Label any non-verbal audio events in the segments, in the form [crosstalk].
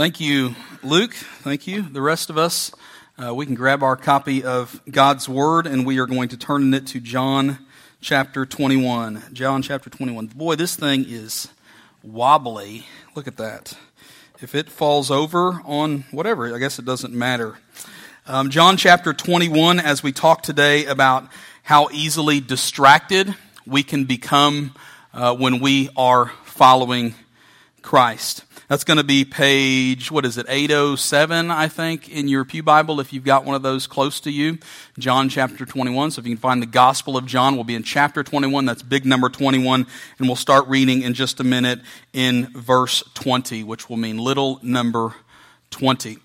Thank you, Luke. Thank you. The rest of us, uh, we can grab our copy of God's Word and we are going to turn it to John chapter 21. John chapter 21. Boy, this thing is wobbly. Look at that. If it falls over on whatever, I guess it doesn't matter. Um, John chapter 21, as we talk today about how easily distracted we can become uh, when we are following Christ. That's going to be page, what is it, 807, I think, in your Pew Bible, if you've got one of those close to you. John chapter 21. So if you can find the Gospel of John, we'll be in chapter 21. That's big number 21. And we'll start reading in just a minute in verse 20, which will mean little number 20.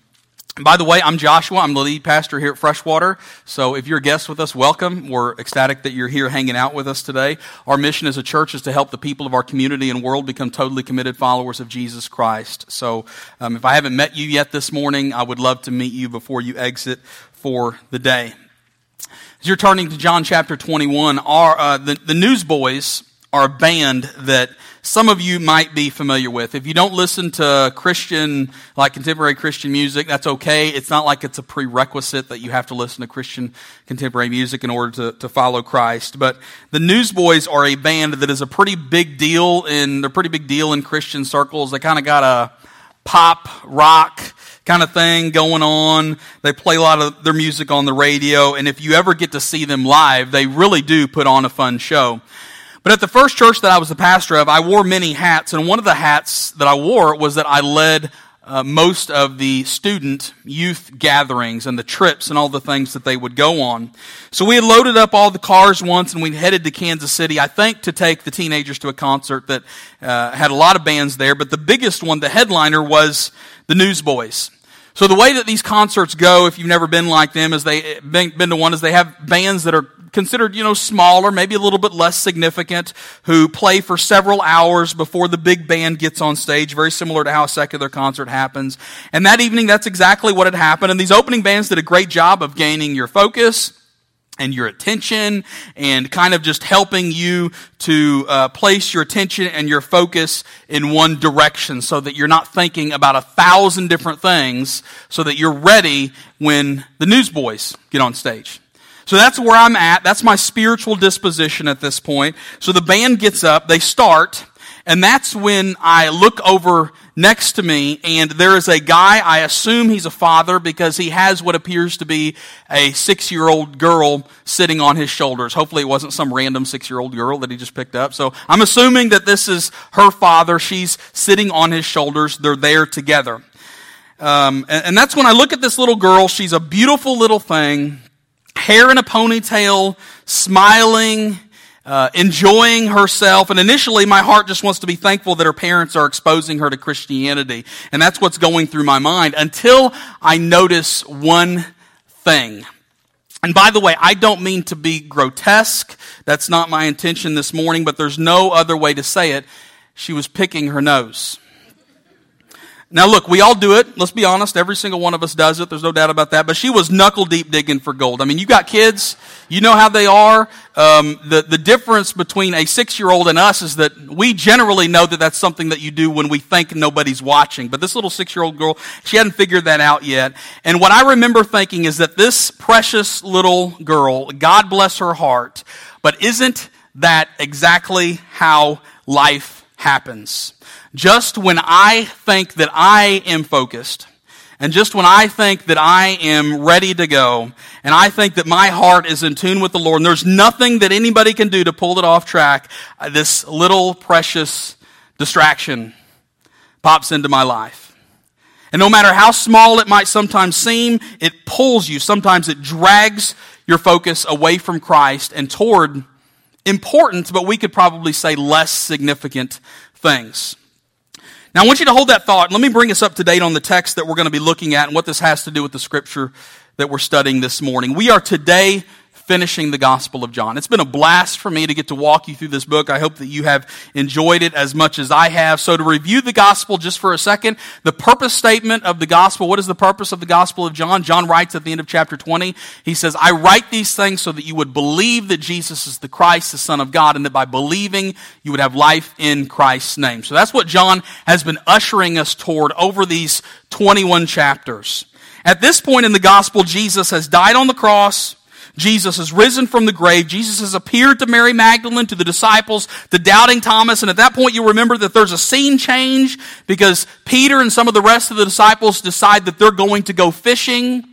By the way, I'm Joshua. I'm the lead pastor here at Freshwater. So if you're a guest with us, welcome. We're ecstatic that you're here hanging out with us today. Our mission as a church is to help the people of our community and world become totally committed followers of Jesus Christ. So um, if I haven't met you yet this morning, I would love to meet you before you exit for the day. As you're turning to John chapter 21, our, uh, the, the Newsboys are a band that some of you might be familiar with. If you don't listen to Christian, like contemporary Christian music, that's okay. It's not like it's a prerequisite that you have to listen to Christian contemporary music in order to, to follow Christ. But the Newsboys are a band that is a pretty big deal in, they're pretty big deal in Christian circles. They kind of got a pop rock kind of thing going on. They play a lot of their music on the radio. And if you ever get to see them live, they really do put on a fun show. But at the first church that I was the pastor of, I wore many hats, and one of the hats that I wore was that I led uh, most of the student youth gatherings and the trips and all the things that they would go on. So we had loaded up all the cars once and we headed to Kansas City, I think, to take the teenagers to a concert that uh, had a lot of bands there. But the biggest one, the headliner, was the Newsboys. So the way that these concerts go, if you've never been like them, is they been to one, is they have bands that are considered, you know, smaller, maybe a little bit less significant, who play for several hours before the big band gets on stage, very similar to how a secular concert happens. And that evening, that's exactly what had happened. And these opening bands did a great job of gaining your focus and your attention and kind of just helping you to uh, place your attention and your focus in one direction so that you're not thinking about a thousand different things so that you're ready when the newsboys get on stage. So that's where I'm at. That's my spiritual disposition at this point. So the band gets up, they start, and that's when I look over next to me, and there is a guy, I assume he's a father because he has what appears to be a six year old girl sitting on his shoulders. Hopefully, it wasn't some random six year old girl that he just picked up. So I'm assuming that this is her father. She's sitting on his shoulders. They're there together. Um, and, and that's when I look at this little girl. She's a beautiful little thing hair in a ponytail, smiling, uh, enjoying herself. And initially, my heart just wants to be thankful that her parents are exposing her to Christianity. And that's what's going through my mind until I notice one thing. And by the way, I don't mean to be grotesque. That's not my intention this morning, but there's no other way to say it. She was picking her nose. Now, look, we all do it. Let's be honest. Every single one of us does it. There's no doubt about that. But she was knuckle deep digging for gold. I mean, you got kids. You know how they are. Um, the, the difference between a six year old and us is that we generally know that that's something that you do when we think nobody's watching. But this little six year old girl, she hadn't figured that out yet. And what I remember thinking is that this precious little girl, God bless her heart, but isn't that exactly how life happens? Just when I think that I am focused, and just when I think that I am ready to go, and I think that my heart is in tune with the Lord, and there's nothing that anybody can do to pull it off track, uh, this little precious distraction pops into my life. And no matter how small it might sometimes seem, it pulls you. Sometimes it drags your focus away from Christ and toward important, but we could probably say less significant things. Now, I want you to hold that thought. Let me bring us up to date on the text that we're going to be looking at and what this has to do with the scripture that we're studying this morning. We are today finishing the Gospel of John. It's been a blast for me to get to walk you through this book. I hope that you have enjoyed it as much as I have. So to review the Gospel just for a second, the purpose statement of the Gospel, what is the purpose of the Gospel of John? John writes at the end of chapter 20, he says, I write these things so that you would believe that Jesus is the Christ, the Son of God, and that by believing you would have life in Christ's name. So that's what John has been ushering us toward over these 21 chapters. At this point in the Gospel, Jesus has died on the cross. Jesus has risen from the grave. Jesus has appeared to Mary Magdalene, to the disciples, to doubting Thomas. And at that point, you remember that there's a scene change because Peter and some of the rest of the disciples decide that they're going to go fishing.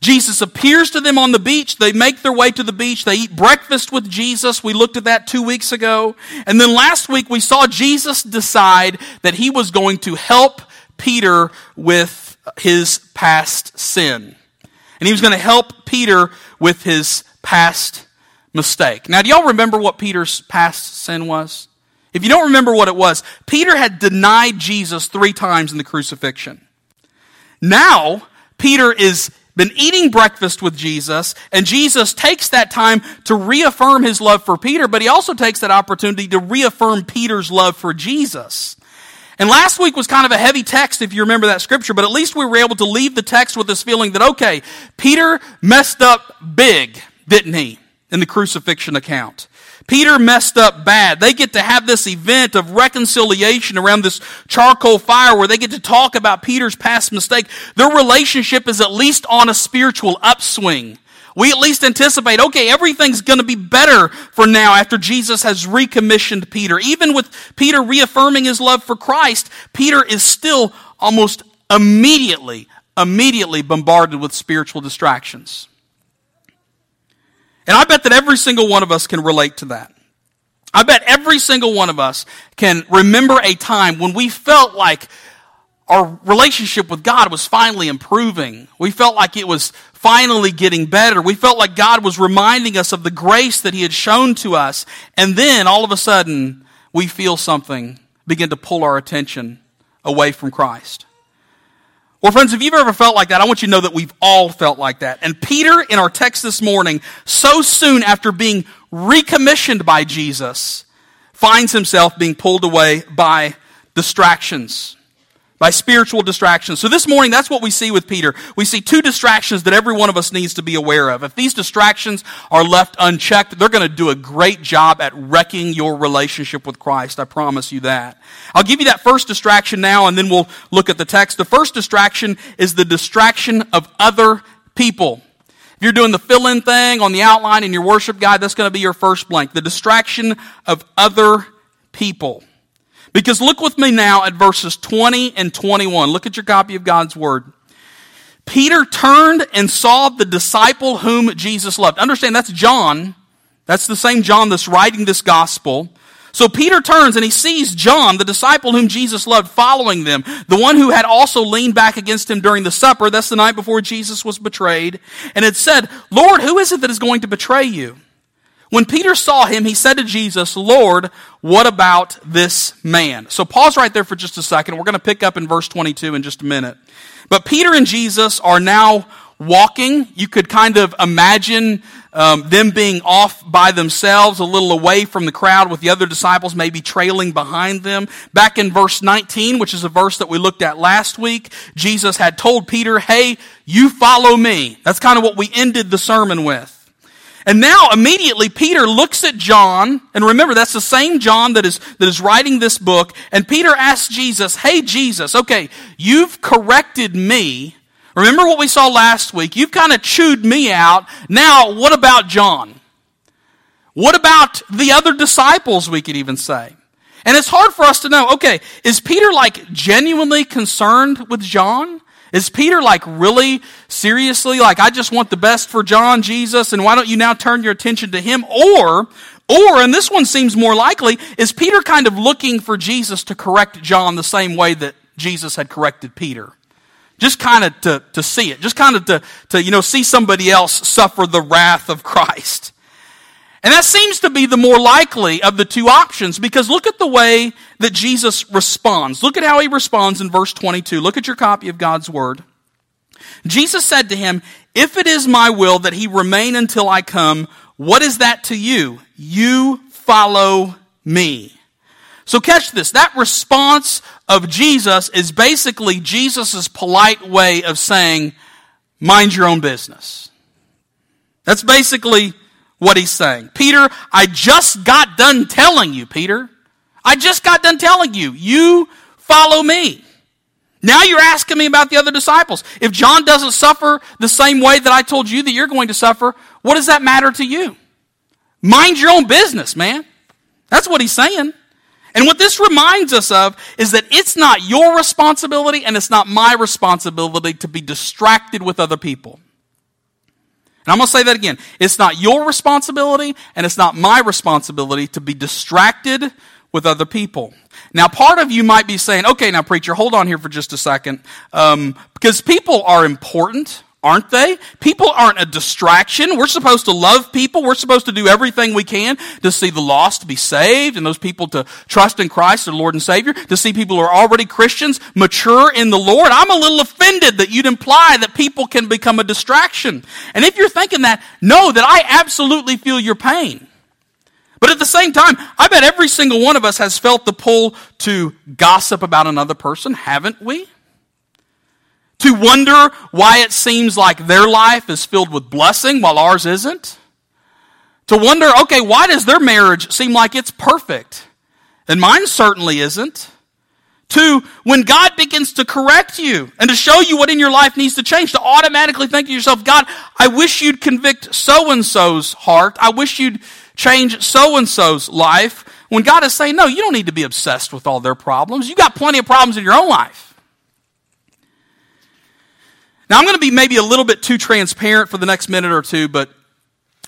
Jesus appears to them on the beach. They make their way to the beach. They eat breakfast with Jesus. We looked at that two weeks ago. And then last week we saw Jesus decide that he was going to help Peter with his past sin. And he was going to help Peter with his past mistake. Now, do y'all remember what Peter's past sin was? If you don't remember what it was, Peter had denied Jesus three times in the crucifixion. Now, Peter is been eating breakfast with Jesus, and Jesus takes that time to reaffirm his love for Peter, but he also takes that opportunity to reaffirm Peter's love for Jesus. And last week was kind of a heavy text, if you remember that scripture, but at least we were able to leave the text with this feeling that, okay, Peter messed up big, didn't he, in the crucifixion account? Peter messed up bad. They get to have this event of reconciliation around this charcoal fire where they get to talk about Peter's past mistake. Their relationship is at least on a spiritual upswing. We at least anticipate, okay, everything's going to be better for now after Jesus has recommissioned Peter. Even with Peter reaffirming his love for Christ, Peter is still almost immediately, immediately bombarded with spiritual distractions. And I bet that every single one of us can relate to that. I bet every single one of us can remember a time when we felt like our relationship with God was finally improving. We felt like it was finally getting better. We felt like God was reminding us of the grace that He had shown to us. And then all of a sudden, we feel something begin to pull our attention away from Christ. Well, friends, if you've ever felt like that, I want you to know that we've all felt like that. And Peter, in our text this morning, so soon after being recommissioned by Jesus, finds himself being pulled away by distractions by spiritual distractions. So this morning, that's what we see with Peter. We see two distractions that every one of us needs to be aware of. If these distractions are left unchecked, they're going to do a great job at wrecking your relationship with Christ. I promise you that. I'll give you that first distraction now, and then we'll look at the text. The first distraction is the distraction of other people. If you're doing the fill in thing on the outline in your worship guide, that's going to be your first blank. The distraction of other people. Because look with me now at verses 20 and 21. Look at your copy of God's Word. Peter turned and saw the disciple whom Jesus loved. Understand, that's John. That's the same John that's writing this gospel. So Peter turns and he sees John, the disciple whom Jesus loved, following them. The one who had also leaned back against him during the supper. That's the night before Jesus was betrayed. And had said, Lord, who is it that is going to betray you? When Peter saw him, he said to Jesus, Lord, what about this man? So pause right there for just a second. We're going to pick up in verse 22 in just a minute. But Peter and Jesus are now walking. You could kind of imagine um, them being off by themselves, a little away from the crowd, with the other disciples maybe trailing behind them. Back in verse 19, which is a verse that we looked at last week, Jesus had told Peter, Hey, you follow me. That's kind of what we ended the sermon with. And now immediately Peter looks at John, and remember that's the same John that is, that is writing this book, and Peter asks Jesus, Hey Jesus, okay, you've corrected me. Remember what we saw last week? You've kind of chewed me out. Now, what about John? What about the other disciples, we could even say? And it's hard for us to know, okay, is Peter like genuinely concerned with John? Is Peter like really seriously like, I just want the best for John, Jesus, and why don't you now turn your attention to him? Or, or, and this one seems more likely, is Peter kind of looking for Jesus to correct John the same way that Jesus had corrected Peter? Just kind of to, to see it. Just kind of to, to, you know, see somebody else suffer the wrath of Christ. And that seems to be the more likely of the two options because look at the way that Jesus responds. Look at how he responds in verse 22. Look at your copy of God's Word. Jesus said to him, If it is my will that he remain until I come, what is that to you? You follow me. So catch this. That response of Jesus is basically Jesus' polite way of saying, mind your own business. That's basically what he's saying. Peter, I just got done telling you, Peter. I just got done telling you. You follow me. Now you're asking me about the other disciples. If John doesn't suffer the same way that I told you that you're going to suffer, what does that matter to you? Mind your own business, man. That's what he's saying. And what this reminds us of is that it's not your responsibility and it's not my responsibility to be distracted with other people. And I'm going to say that again. It's not your responsibility and it's not my responsibility to be distracted with other people. Now, part of you might be saying, okay, now, preacher, hold on here for just a second. Um, because people are important aren't they? People aren't a distraction. We're supposed to love people. We're supposed to do everything we can to see the lost be saved and those people to trust in Christ, their Lord and Savior, to see people who are already Christians mature in the Lord. I'm a little offended that you'd imply that people can become a distraction. And if you're thinking that, know that I absolutely feel your pain. But at the same time, I bet every single one of us has felt the pull to gossip about another person, haven't we? To wonder why it seems like their life is filled with blessing while ours isn't. To wonder, okay, why does their marriage seem like it's perfect? And mine certainly isn't. To, when God begins to correct you and to show you what in your life needs to change, to automatically think to yourself, God, I wish you'd convict so and so's heart. I wish you'd change so and so's life. When God is saying, no, you don't need to be obsessed with all their problems. You got plenty of problems in your own life. Now, I'm going to be maybe a little bit too transparent for the next minute or two, but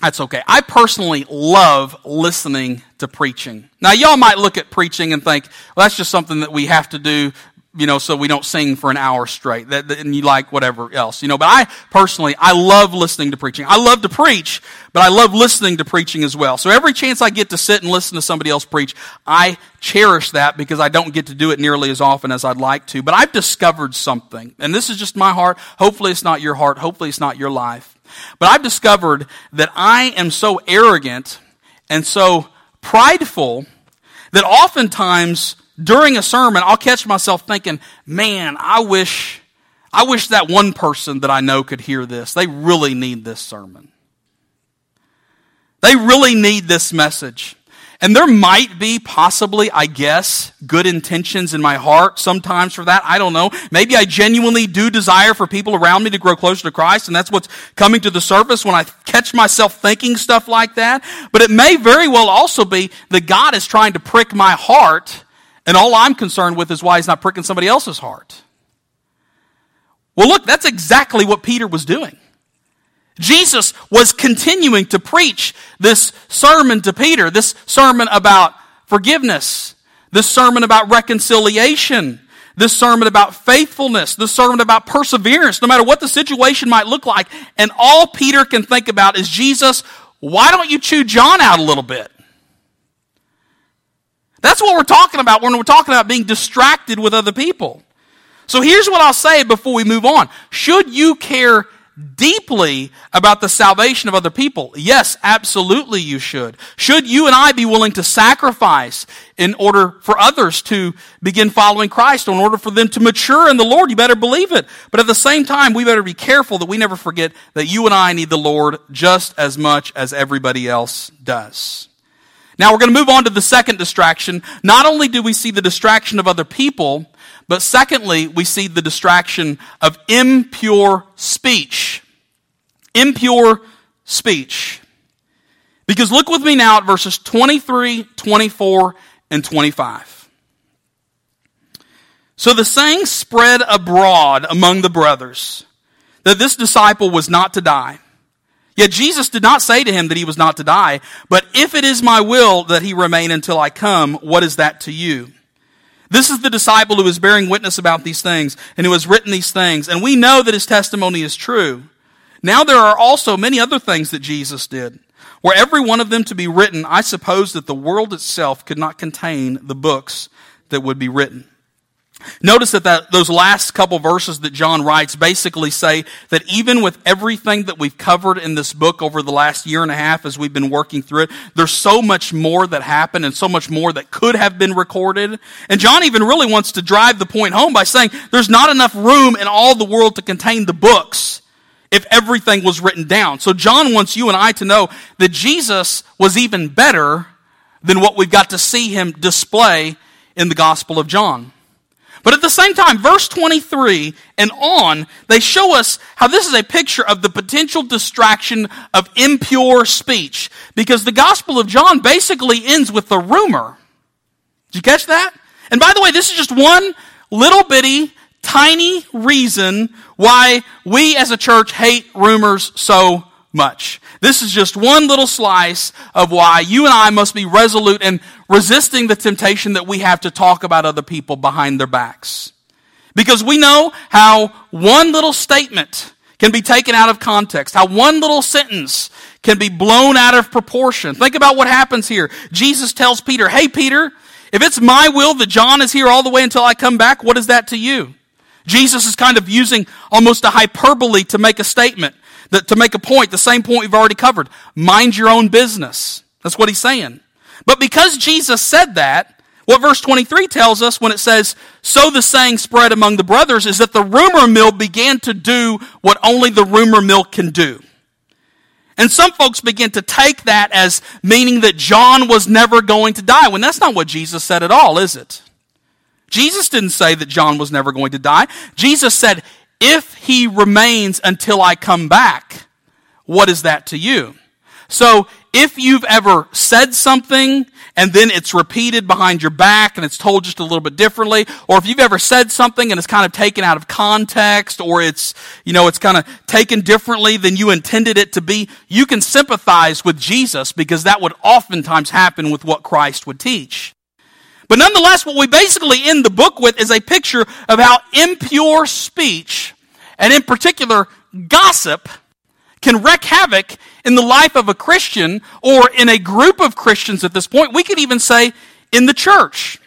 that's okay. I personally love listening to preaching. Now, y'all might look at preaching and think, well, that's just something that we have to do you know, so we don't sing for an hour straight. That, and you like whatever else, you know. But I personally, I love listening to preaching. I love to preach, but I love listening to preaching as well. So every chance I get to sit and listen to somebody else preach, I cherish that because I don't get to do it nearly as often as I'd like to. But I've discovered something, and this is just my heart. Hopefully, it's not your heart. Hopefully, it's not your life. But I've discovered that I am so arrogant and so prideful that oftentimes during a sermon, I'll catch myself thinking, man, I wish, I wish that one person that I know could hear this. They really need this sermon. They really need this message. And there might be possibly, I guess, good intentions in my heart sometimes for that. I don't know. Maybe I genuinely do desire for people around me to grow closer to Christ, and that's what's coming to the surface when I catch myself thinking stuff like that. But it may very well also be that God is trying to prick my heart and all I'm concerned with is why he's not pricking somebody else's heart. Well, look, that's exactly what Peter was doing. Jesus was continuing to preach this sermon to Peter, this sermon about forgiveness, this sermon about reconciliation, this sermon about faithfulness, this sermon about perseverance, no matter what the situation might look like. And all Peter can think about is Jesus, why don't you chew John out a little bit? That's what we're talking about when we're talking about being distracted with other people. So here's what I'll say before we move on. Should you care deeply about the salvation of other people? Yes, absolutely you should. Should you and I be willing to sacrifice in order for others to begin following Christ, in order for them to mature in the Lord? You better believe it. But at the same time, we better be careful that we never forget that you and I need the Lord just as much as everybody else does. Now we're going to move on to the second distraction. Not only do we see the distraction of other people, but secondly, we see the distraction of impure speech. Impure speech. Because look with me now at verses 23, 24, and 25. So the saying spread abroad among the brothers that this disciple was not to die. Yet Jesus did not say to him that he was not to die, but if it is my will that he remain until I come, what is that to you? This is the disciple who is bearing witness about these things and who has written these things, and we know that his testimony is true. Now there are also many other things that Jesus did. Were every one of them to be written, I suppose that the world itself could not contain the books that would be written. Notice that, that those last couple verses that John writes basically say that even with everything that we've covered in this book over the last year and a half as we've been working through it, there's so much more that happened and so much more that could have been recorded. And John even really wants to drive the point home by saying there's not enough room in all the world to contain the books if everything was written down. So John wants you and I to know that Jesus was even better than what we've got to see him display in the Gospel of John. But at the same time, verse 23 and on, they show us how this is a picture of the potential distraction of impure speech. Because the Gospel of John basically ends with the rumor. Did you catch that? And by the way, this is just one little bitty, tiny reason why we as a church hate rumors so much. This is just one little slice of why you and I must be resolute in resisting the temptation that we have to talk about other people behind their backs. Because we know how one little statement can be taken out of context, how one little sentence can be blown out of proportion. Think about what happens here. Jesus tells Peter, Hey, Peter, if it's my will that John is here all the way until I come back, what is that to you? Jesus is kind of using almost a hyperbole to make a statement to make a point, the same point we've already covered. Mind your own business. That's what he's saying. But because Jesus said that, what verse 23 tells us when it says, So the saying spread among the brothers, is that the rumor mill began to do what only the rumor mill can do. And some folks begin to take that as meaning that John was never going to die, when that's not what Jesus said at all, is it? Jesus didn't say that John was never going to die. Jesus said if he remains until I come back, what is that to you? So, if you've ever said something and then it's repeated behind your back and it's told just a little bit differently, or if you've ever said something and it's kind of taken out of context, or it's, you know, it's kind of taken differently than you intended it to be, you can sympathize with Jesus because that would oftentimes happen with what Christ would teach. But nonetheless, what we basically end the book with is a picture of how impure speech, and in particular, gossip, can wreak havoc in the life of a Christian or in a group of Christians at this point. We could even say in the church.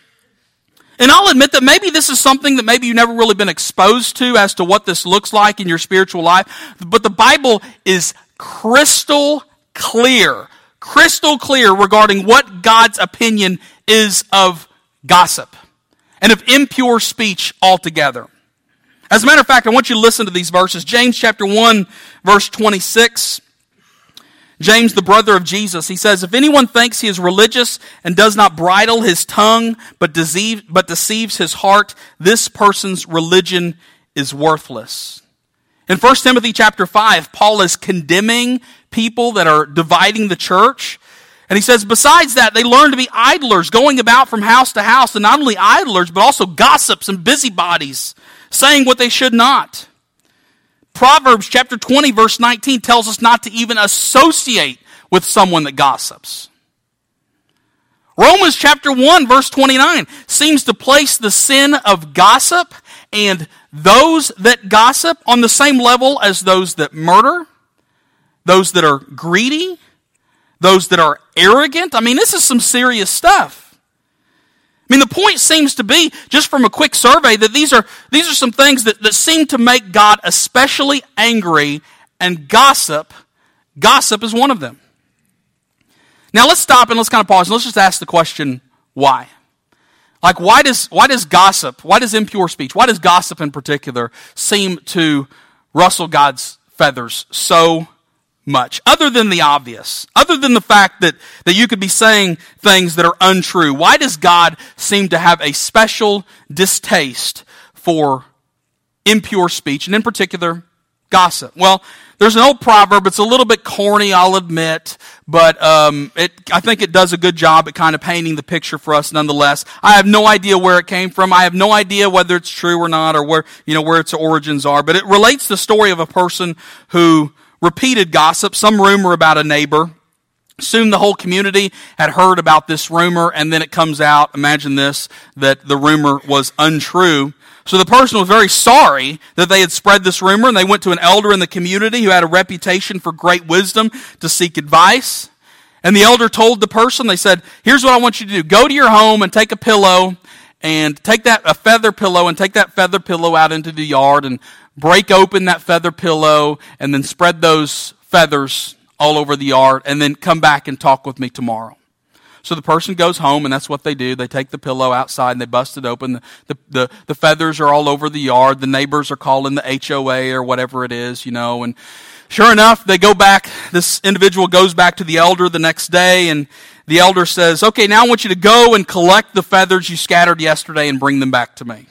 And I'll admit that maybe this is something that maybe you've never really been exposed to as to what this looks like in your spiritual life. But the Bible is crystal clear, crystal clear regarding what God's opinion is of gossip and of impure speech altogether. As a matter of fact, I want you to listen to these verses. James chapter 1, verse 26. James, the brother of Jesus, he says, If anyone thinks he is religious and does not bridle his tongue, but, deceive, but deceives his heart, this person's religion is worthless. In 1 Timothy chapter 5, Paul is condemning people that are dividing the church. And he says, besides that, they learn to be idlers, going about from house to house, and not only idlers, but also gossips and busybodies, saying what they should not. Proverbs chapter 20, verse 19 tells us not to even associate with someone that gossips. Romans chapter 1, verse 29 seems to place the sin of gossip and those that gossip on the same level as those that murder, those that are greedy, those that are arrogant. I mean, this is some serious stuff. I mean, the point seems to be, just from a quick survey, that these are, these are some things that, that seem to make God especially angry, and gossip, gossip is one of them. Now let's stop and let's kind of pause and let's just ask the question, why? Like, why does, why does gossip, why does impure speech, why does gossip in particular seem to rustle God's feathers so much, other than the obvious, other than the fact that, that you could be saying things that are untrue. Why does God seem to have a special distaste for impure speech, and in particular, gossip? Well, there's an old proverb. It's a little bit corny, I'll admit, but um, it, I think it does a good job at kind of painting the picture for us nonetheless. I have no idea where it came from. I have no idea whether it's true or not or where, you know, where its origins are, but it relates the story of a person who repeated gossip, some rumor about a neighbor. Soon the whole community had heard about this rumor, and then it comes out, imagine this, that the rumor was untrue. So the person was very sorry that they had spread this rumor, and they went to an elder in the community who had a reputation for great wisdom to seek advice. And the elder told the person, they said, Here's what I want you to do go to your home and take a pillow and take that a feather pillow and take that feather pillow out into the yard and break open that feather pillow and then spread those feathers all over the yard and then come back and talk with me tomorrow. So the person goes home, and that's what they do. They take the pillow outside and they bust it open. The, the, the, the, feathers are all over the yard. The neighbors are calling the HOA or whatever it is, you know. And sure enough, they go back. This individual goes back to the elder the next day, and the elder says, Okay, now I want you to go and collect the feathers you scattered yesterday and bring them back to me.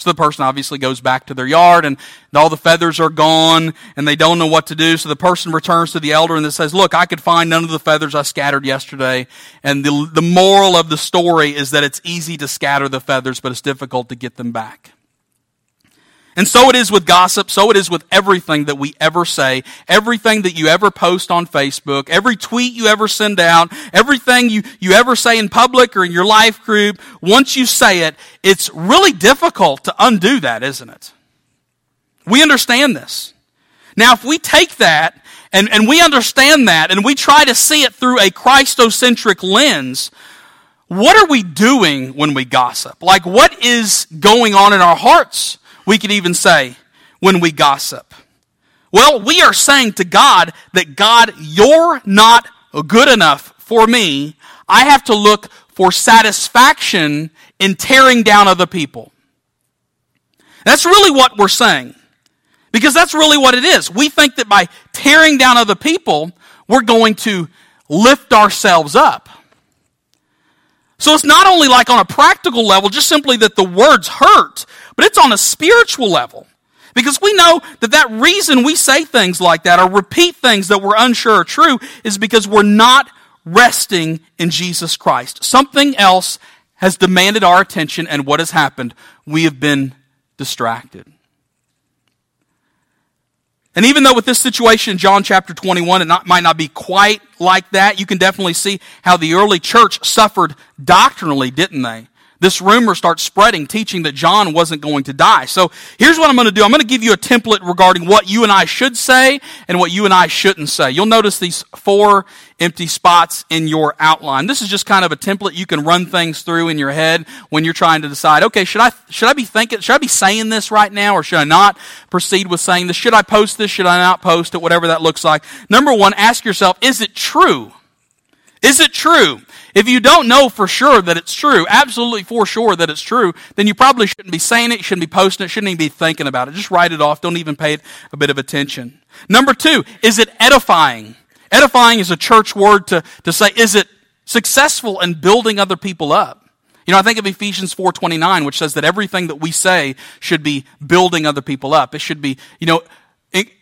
So the person obviously goes back to their yard and all the feathers are gone and they don't know what to do. So the person returns to the elder and says, look, I could find none of the feathers I scattered yesterday. And the, the moral of the story is that it's easy to scatter the feathers, but it's difficult to get them back. And so it is with gossip, so it is with everything that we ever say, everything that you ever post on Facebook, every tweet you ever send out, everything you, you ever say in public or in your life group. Once you say it, it's really difficult to undo that, isn't it? We understand this. Now, if we take that and, and we understand that and we try to see it through a Christocentric lens, what are we doing when we gossip? Like, what is going on in our hearts? We could even say when we gossip. Well, we are saying to God that God, you're not good enough for me. I have to look for satisfaction in tearing down other people. That's really what we're saying. Because that's really what it is. We think that by tearing down other people, we're going to lift ourselves up. So it's not only like on a practical level, just simply that the words hurt, but it's on a spiritual level. Because we know that that reason we say things like that or repeat things that we're unsure are true is because we're not resting in Jesus Christ. Something else has demanded our attention, and what has happened? We have been distracted. And even though with this situation in John chapter 21, it not, might not be quite like that, you can definitely see how the early church suffered doctrinally, didn't they? This rumor starts spreading, teaching that John wasn't going to die. So here's what I'm going to do. I'm going to give you a template regarding what you and I should say and what you and I shouldn't say. You'll notice these four empty spots in your outline. This is just kind of a template you can run things through in your head when you're trying to decide, okay, should I, should I be thinking, should I be saying this right now or should I not proceed with saying this? Should I post this? Should I not post it? Whatever that looks like. Number one, ask yourself, is it true? Is it true? If you don't know for sure that it's true, absolutely for sure that it's true, then you probably shouldn't be saying it, shouldn't be posting it, shouldn't even be thinking about it. Just write it off. Don't even pay it a bit of attention. Number two, is it edifying? Edifying is a church word to, to say, is it successful in building other people up? You know, I think of Ephesians 4.29, which says that everything that we say should be building other people up. It should be, you know,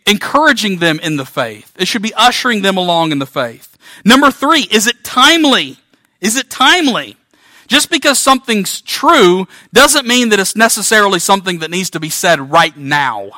encouraging them in the faith. It should be ushering them along in the faith. Number three, is it timely? Is it timely? Just because something's true doesn't mean that it's necessarily something that needs to be said right now.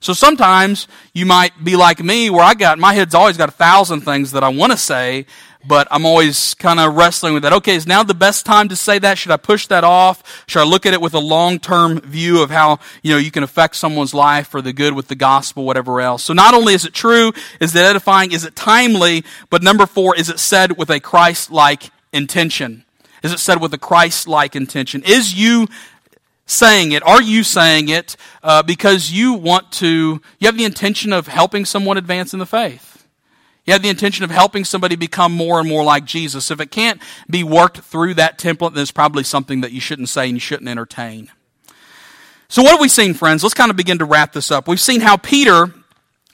So sometimes you might be like me, where I got, my head's always got a thousand things that I want to say, but I'm always kind of wrestling with that. Okay, is now the best time to say that? Should I push that off? Should I look at it with a long-term view of how, you know, you can affect someone's life for the good with the gospel, whatever else? So not only is it true, is it edifying, is it timely, but number four, is it said with a Christ-like intention? Is it said with a Christ-like intention? Is you saying it? Are you saying it uh, because you want to, you have the intention of helping someone advance in the faith? You have the intention of helping somebody become more and more like Jesus. If it can't be worked through that template, then it's probably something that you shouldn't say and you shouldn't entertain. So, what have we seen, friends? Let's kind of begin to wrap this up. We've seen how Peter,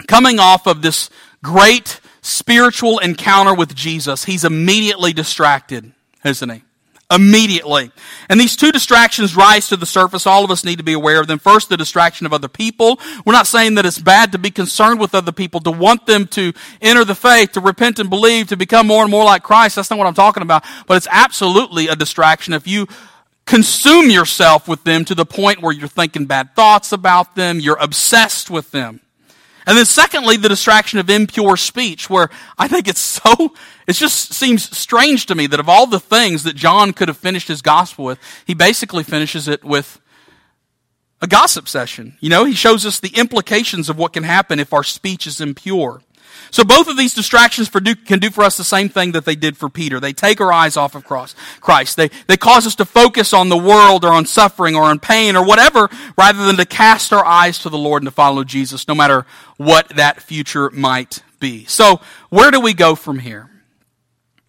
coming off of this great spiritual encounter with Jesus, he's immediately distracted, isn't he? Immediately. And these two distractions rise to the surface. All of us need to be aware of them. First, the distraction of other people. We're not saying that it's bad to be concerned with other people, to want them to enter the faith, to repent and believe, to become more and more like Christ. That's not what I'm talking about. But it's absolutely a distraction if you consume yourself with them to the point where you're thinking bad thoughts about them, you're obsessed with them. And then secondly, the distraction of impure speech, where I think it's [laughs] so, it just seems strange to me that of all the things that John could have finished his gospel with, he basically finishes it with a gossip session. You know, he shows us the implications of what can happen if our speech is impure. So both of these distractions do, can do for us the same thing that they did for Peter. They take our eyes off of cross, Christ. They, they cause us to focus on the world or on suffering or on pain or whatever rather than to cast our eyes to the Lord and to follow Jesus no matter what that future might be. So where do we go from here?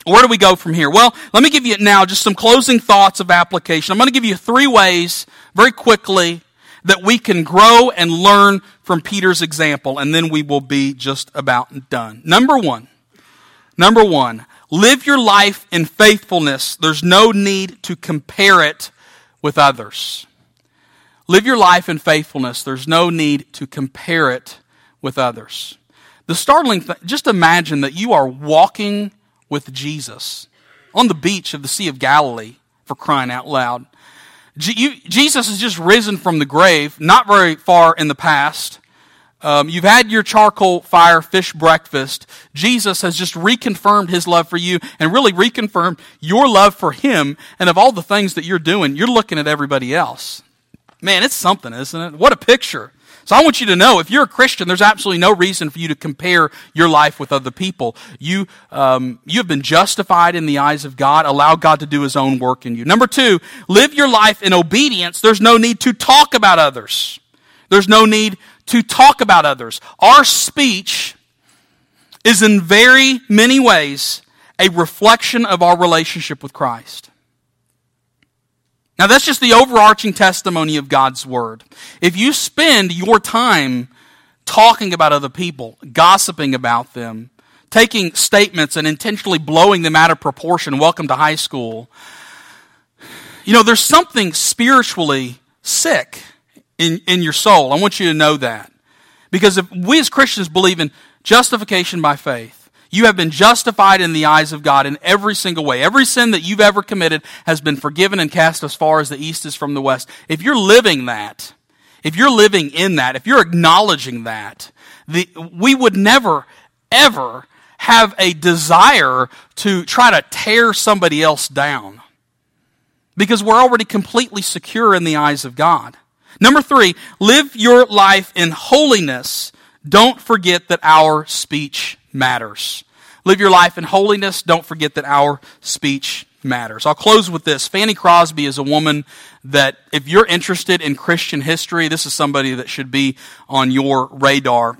Where do we go from here? Well, let me give you now just some closing thoughts of application. I'm going to give you three ways very quickly that we can grow and learn from Peter's example, and then we will be just about done. Number one, number one, live your life in faithfulness. There's no need to compare it with others. Live your life in faithfulness. There's no need to compare it with others. The startling thing, just imagine that you are walking with Jesus on the beach of the Sea of Galilee for crying out loud. Jesus has just risen from the grave, not very far in the past. Um, you've had your charcoal fire fish breakfast. Jesus has just reconfirmed his love for you and really reconfirmed your love for him. And of all the things that you're doing, you're looking at everybody else. Man, it's something, isn't it? What a picture. So I want you to know if you're a Christian, there's absolutely no reason for you to compare your life with other people. You, um, you have been justified in the eyes of God. Allow God to do His own work in you. Number two, live your life in obedience. There's no need to talk about others. There's no need to talk about others. Our speech is in very many ways a reflection of our relationship with Christ. Now, that's just the overarching testimony of God's Word. If you spend your time talking about other people, gossiping about them, taking statements and intentionally blowing them out of proportion, welcome to high school, you know, there's something spiritually sick in, in your soul. I want you to know that. Because if we as Christians believe in justification by faith, you have been justified in the eyes of God in every single way. Every sin that you've ever committed has been forgiven and cast as far as the east is from the west. If you're living that, if you're living in that, if you're acknowledging that, the, we would never, ever have a desire to try to tear somebody else down. Because we're already completely secure in the eyes of God. Number three, live your life in holiness. Don't forget that our speech matters. Live your life in holiness. Don't forget that our speech matters. I'll close with this. Fanny Crosby is a woman that, if you're interested in Christian history, this is somebody that should be on your radar.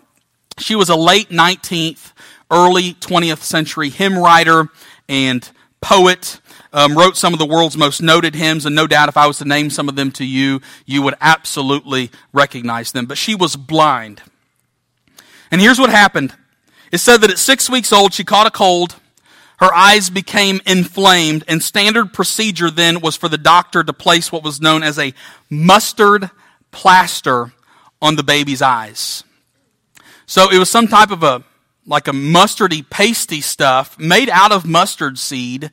She was a late 19th, early 20th century hymn writer and poet. Um, wrote some of the world's most noted hymns, and no doubt if I was to name some of them to you, you would absolutely recognize them. But she was blind. And here's what happened it said that at six weeks old, she caught a cold. Her eyes became inflamed, and standard procedure then was for the doctor to place what was known as a mustard plaster on the baby's eyes. So it was some type of a, like a mustardy, pasty stuff made out of mustard seed.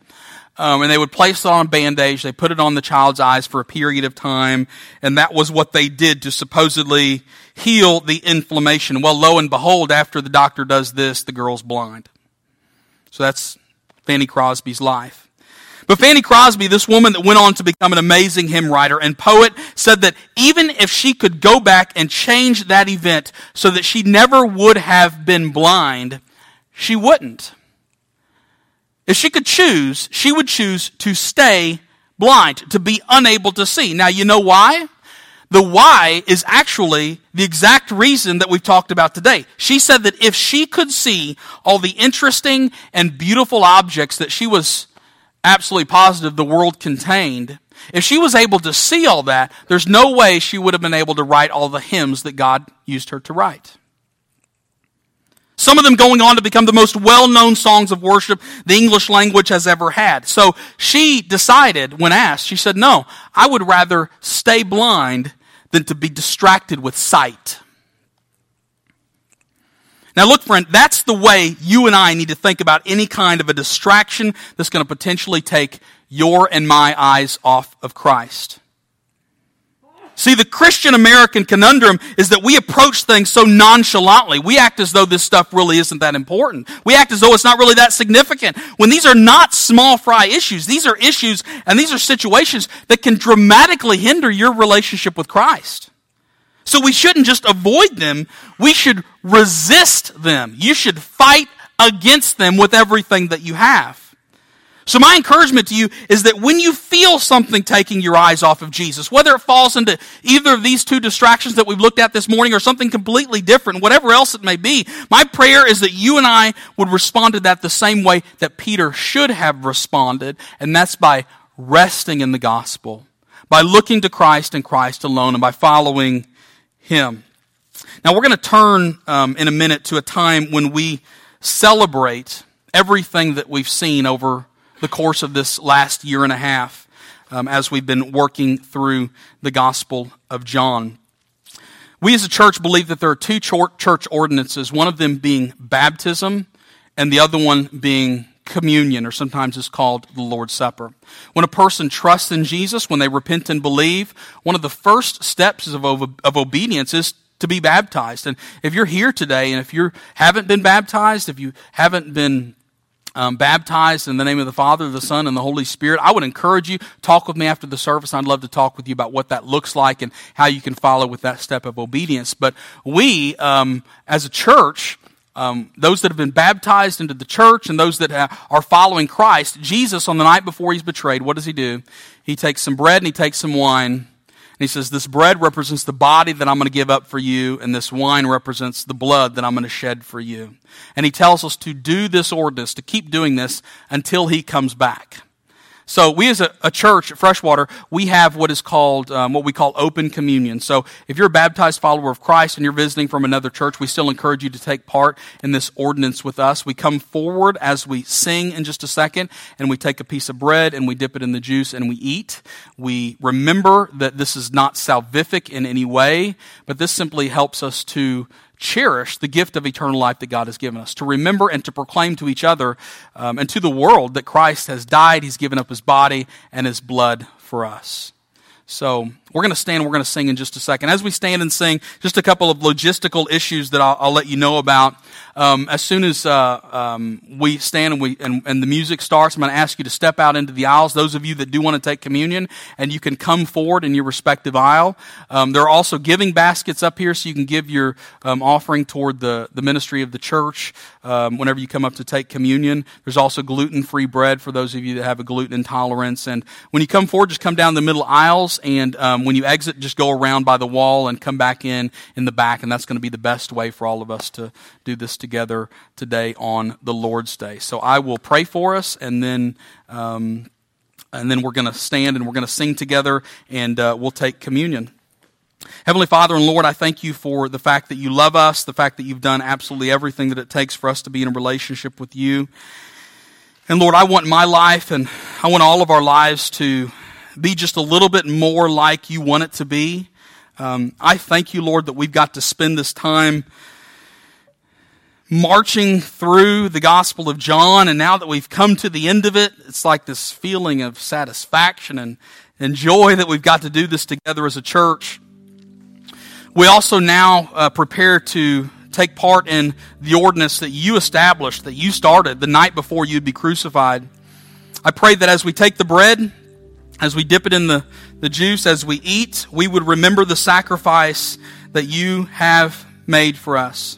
Um, and they would place it on a bandage. They put it on the child's eyes for a period of time, and that was what they did to supposedly heal the inflammation. Well, lo and behold, after the doctor does this, the girl's blind. So that's Fanny Crosby's life. But Fanny Crosby, this woman that went on to become an amazing hymn writer and poet, said that even if she could go back and change that event so that she never would have been blind, she wouldn't. If she could choose, she would choose to stay blind, to be unable to see. Now, you know why? The why is actually the exact reason that we've talked about today. She said that if she could see all the interesting and beautiful objects that she was absolutely positive the world contained, if she was able to see all that, there's no way she would have been able to write all the hymns that God used her to write. Some of them going on to become the most well-known songs of worship the English language has ever had. So she decided, when asked, she said, no, I would rather stay blind than to be distracted with sight. Now, look, friend, that's the way you and I need to think about any kind of a distraction that's going to potentially take your and my eyes off of Christ. See, the Christian American conundrum is that we approach things so nonchalantly. We act as though this stuff really isn't that important. We act as though it's not really that significant. When these are not small fry issues, these are issues and these are situations that can dramatically hinder your relationship with Christ. So we shouldn't just avoid them, we should resist them. You should fight against them with everything that you have. So my encouragement to you is that when you feel something taking your eyes off of Jesus, whether it falls into either of these two distractions that we've looked at this morning or something completely different, whatever else it may be, my prayer is that you and I would respond to that the same way that Peter should have responded, and that's by resting in the gospel, by looking to Christ and Christ alone, and by following him. Now, we're going to turn um, in a minute to a time when we celebrate everything that we've seen over the course of this last year and a half um, as we've been working through the Gospel of John. We as a church believe that there are two church ordinances, one of them being baptism and the other one being communion, or sometimes it's called the Lord's Supper. When a person trusts in Jesus, when they repent and believe, one of the first steps of, of obedience is to be baptized. And if you're here today and if you haven't been baptized, if you haven't been um, baptized in the name of the Father, the Son, and the Holy Spirit, I would encourage you, talk with me after the service. I'd love to talk with you about what that looks like and how you can follow with that step of obedience. But we, um, as a church, um, those that have been baptized into the church and those that are following Christ, Jesus, on the night before he's betrayed, what does he do? He takes some bread and he takes some wine. And he says, This bread represents the body that I'm going to give up for you, and this wine represents the blood that I'm going to shed for you. And he tells us to do this ordinance, to keep doing this until he comes back. So we as a, a, church at Freshwater, we have what is called, um, what we call open communion. So if you're a baptized follower of Christ and you're visiting from another church, we still encourage you to take part in this ordinance with us. We come forward as we sing in just a second, and we take a piece of bread and we dip it in the juice and we eat. We remember that this is not salvific in any way, but this simply helps us to cherish the gift of eternal life that God has given us, to remember and to proclaim to each other um, and to the world that Christ has died, He's given up His body and His blood for us. So we're going to stand we're going to sing in just a second. As we stand and sing, just a couple of logistical issues that I'll, I'll let you know about. Um, as soon as uh, um, we stand and, we, and, and, the music starts, I'm going to ask you to step out into the aisles. Those of you that do want to take communion, and you can come forward in your respective aisle. Um, there are also giving baskets up here, so you can give your um, offering toward the, the ministry of the church um, whenever you come up to take communion. There's also gluten free bread for those of you that have a gluten intolerance. And when you come forward, just come down the middle aisles, and um, when you exit, just go around by the wall and come back in in the back, and that's going to be the best way for all of us to do this together together today on the Lord's Day. So I will pray for us, and then. Um, and then we're going to stand and we're going to sing together and uh, we'll take communion. Heavenly Father and Lord, I thank you for the fact that you love us, the fact that you've done absolutely everything that it takes for us to be in a relationship with you. And Lord, I want my life and I want all of our lives to be just a little bit more like you want it to be. Um, I thank you, Lord, that we've got to spend this time marching through the Gospel of John, and now that we've come to the end of it, it's like this feeling of satisfaction and, and joy that we've got to do this together as a church. We also now uh, prepare to take part in the ordinance that you established, that you started the night before you'd be crucified. I pray that as we take the bread, as we dip it in the, the juice, as we eat, we would remember the sacrifice that you have made for us.